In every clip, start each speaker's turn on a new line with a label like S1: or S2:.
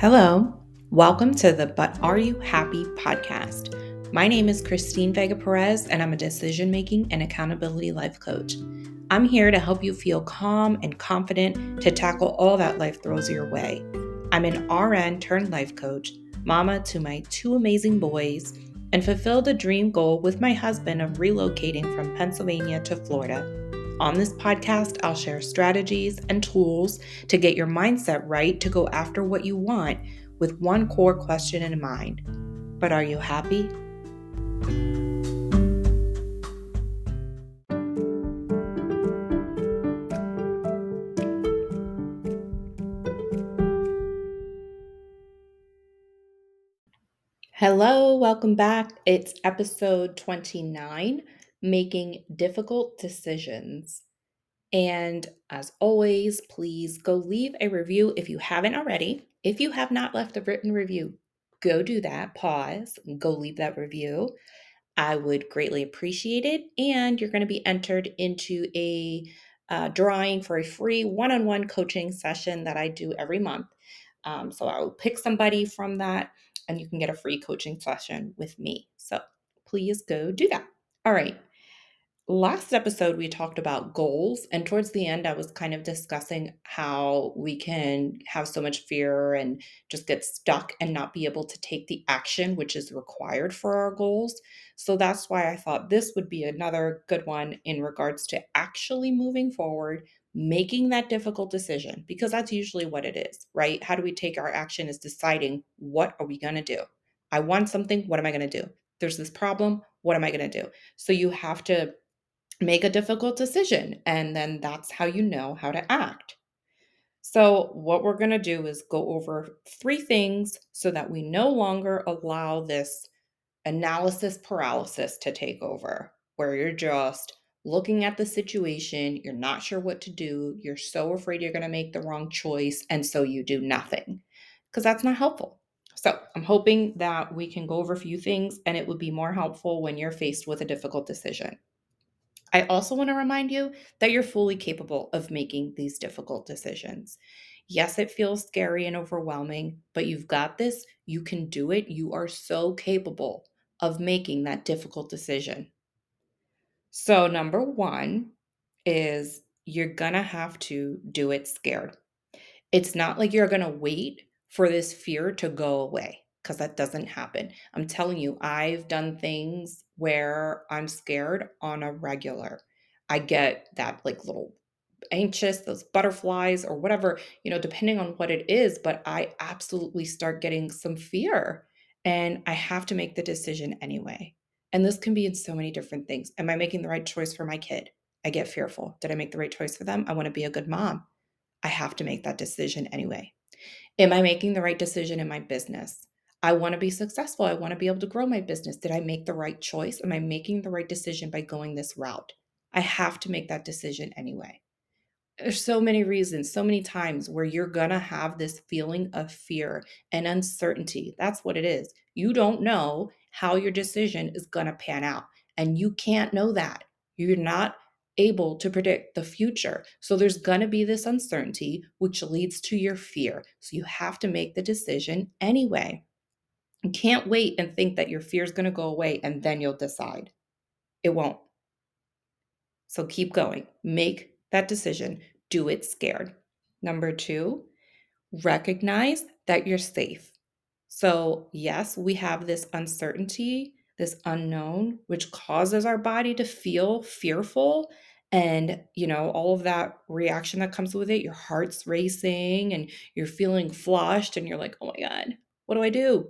S1: Hello, welcome to the But Are You Happy podcast. My name is Christine Vega Perez, and I'm a decision making and accountability life coach. I'm here to help you feel calm and confident to tackle all that life throws your way. I'm an RN turned life coach, mama to my two amazing boys, and fulfilled a dream goal with my husband of relocating from Pennsylvania to Florida. On this podcast, I'll share strategies and tools to get your mindset right to go after what you want with one core question in mind. But are you happy? Hello, welcome back. It's episode 29 making difficult decisions. And as always, please go leave a review if you haven't already. If you have not left a written review, go do that, pause, go leave that review. I would greatly appreciate it. And you're going to be entered into a uh, drawing for a free one on one coaching session that I do every month. Um, so I will pick somebody from that and you can get a free coaching session with me. So please go do that. All right last episode we talked about goals and towards the end i was kind of discussing how we can have so much fear and just get stuck and not be able to take the action which is required for our goals. So that's why i thought this would be another good one in regards to actually moving forward making that difficult decision because that's usually what it is right? How do we take our action is deciding what are we going to do? I want something what am i going to do? There's this problem what am i going to do? So you have to make a difficult decision. And then that's how you know how to act. So, what we're going to do is go over three things so that we no longer allow this analysis paralysis to take over, where you're just looking at the situation, you're not sure what to do, you're so afraid you're going to make the wrong choice, and so you do nothing, because that's not helpful. So, I'm hoping that we can go over a few things and it would be more helpful when you're faced with a difficult decision. I also want to remind you that you're fully capable of making these difficult decisions. Yes, it feels scary and overwhelming, but you've got this. You can do it. You are so capable of making that difficult decision. So, number one is you're going to have to do it scared. It's not like you're going to wait for this fear to go away because that doesn't happen. I'm telling you, I've done things where I'm scared on a regular. I get that like little anxious, those butterflies or whatever, you know, depending on what it is, but I absolutely start getting some fear and I have to make the decision anyway. And this can be in so many different things. Am I making the right choice for my kid? I get fearful. Did I make the right choice for them? I want to be a good mom. I have to make that decision anyway. Am I making the right decision in my business? I want to be successful. I want to be able to grow my business. Did I make the right choice? Am I making the right decision by going this route? I have to make that decision anyway. There's so many reasons, so many times where you're going to have this feeling of fear and uncertainty. That's what it is. You don't know how your decision is going to pan out, and you can't know that. You're not able to predict the future. So there's going to be this uncertainty, which leads to your fear. So you have to make the decision anyway. You can't wait and think that your fear is going to go away and then you'll decide. It won't. So keep going. Make that decision. Do it scared. Number two, recognize that you're safe. So, yes, we have this uncertainty, this unknown, which causes our body to feel fearful. And, you know, all of that reaction that comes with it, your heart's racing and you're feeling flushed and you're like, oh my God, what do I do?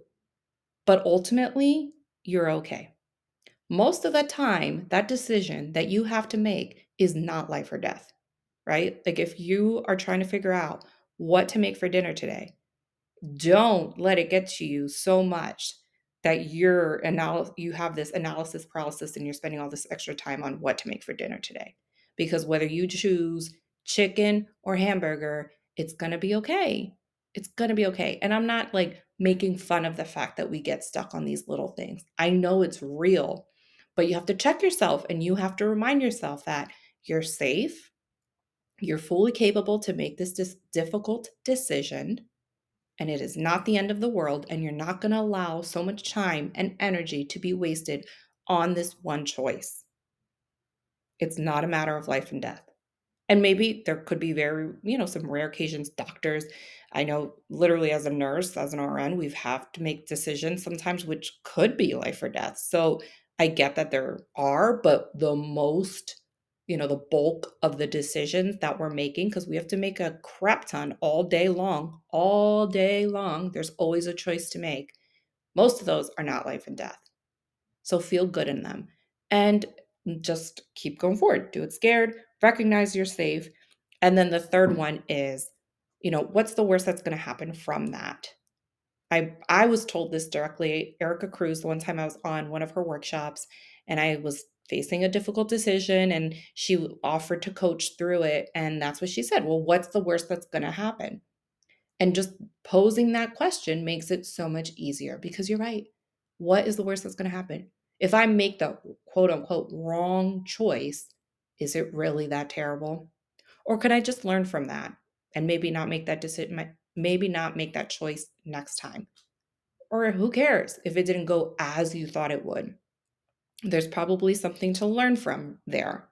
S1: But ultimately, you're okay. Most of the time, that decision that you have to make is not life or death, right? Like if you are trying to figure out what to make for dinner today, don't let it get to you so much that you're anal- you have this analysis paralysis and you're spending all this extra time on what to make for dinner today. Because whether you choose chicken or hamburger, it's going to be okay. It's going to be okay. And I'm not like making fun of the fact that we get stuck on these little things. I know it's real, but you have to check yourself and you have to remind yourself that you're safe, you're fully capable to make this dis- difficult decision, and it is not the end of the world, and you're not going to allow so much time and energy to be wasted on this one choice. It's not a matter of life and death. And maybe there could be very, you know, some rare occasions, doctors. I know literally as a nurse, as an RN, we've have to make decisions sometimes which could be life or death. So I get that there are, but the most, you know, the bulk of the decisions that we're making, because we have to make a crap ton all day long, all day long, there's always a choice to make. Most of those are not life and death. So feel good in them. And just keep going forward. Do it scared, recognize you're safe. And then the third mm. one is, you know, what's the worst that's going to happen from that? I I was told this directly. Erica Cruz, the one time I was on one of her workshops and I was facing a difficult decision and she offered to coach through it and that's what she said. Well, what's the worst that's going to happen? And just posing that question makes it so much easier because you're right. What is the worst that's going to happen? If I make the quote unquote wrong choice, is it really that terrible? Or could I just learn from that and maybe not make that decision, maybe not make that choice next time? Or who cares if it didn't go as you thought it would? There's probably something to learn from there.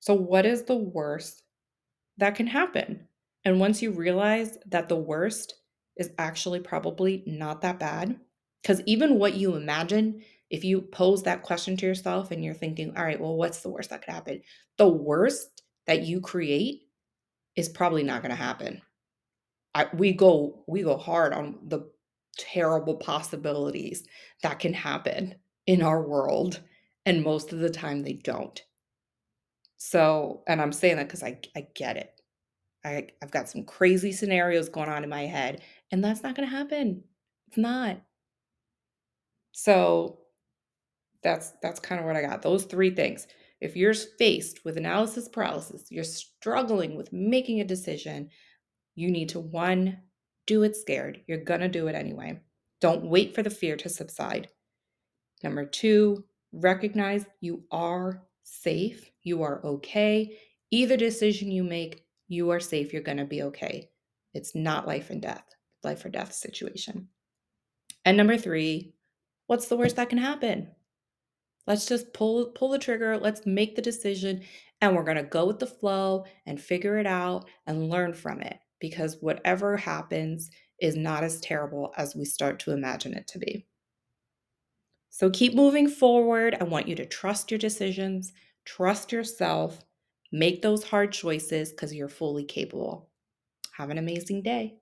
S1: So, what is the worst that can happen? And once you realize that the worst is actually probably not that bad, because even what you imagine if you pose that question to yourself and you're thinking, all right, well, what's the worst that could happen? The worst that you create is probably not going to happen. I, we go we go hard on the terrible possibilities that can happen in our world and most of the time they don't so and i'm saying that because I, I get it I, i've got some crazy scenarios going on in my head and that's not going to happen it's not so that's that's kind of what I got. Those three things. If you're faced with analysis paralysis, you're struggling with making a decision, you need to one, do it scared. You're going to do it anyway. Don't wait for the fear to subside. Number 2, recognize you are safe. You are okay. Either decision you make, you are safe. You're going to be okay. It's not life and death, life or death situation. And number 3, what's the worst that can happen? Let's just pull pull the trigger, let's make the decision and we're going to go with the flow and figure it out and learn from it because whatever happens is not as terrible as we start to imagine it to be. So keep moving forward. I want you to trust your decisions, trust yourself, make those hard choices because you're fully capable. Have an amazing day.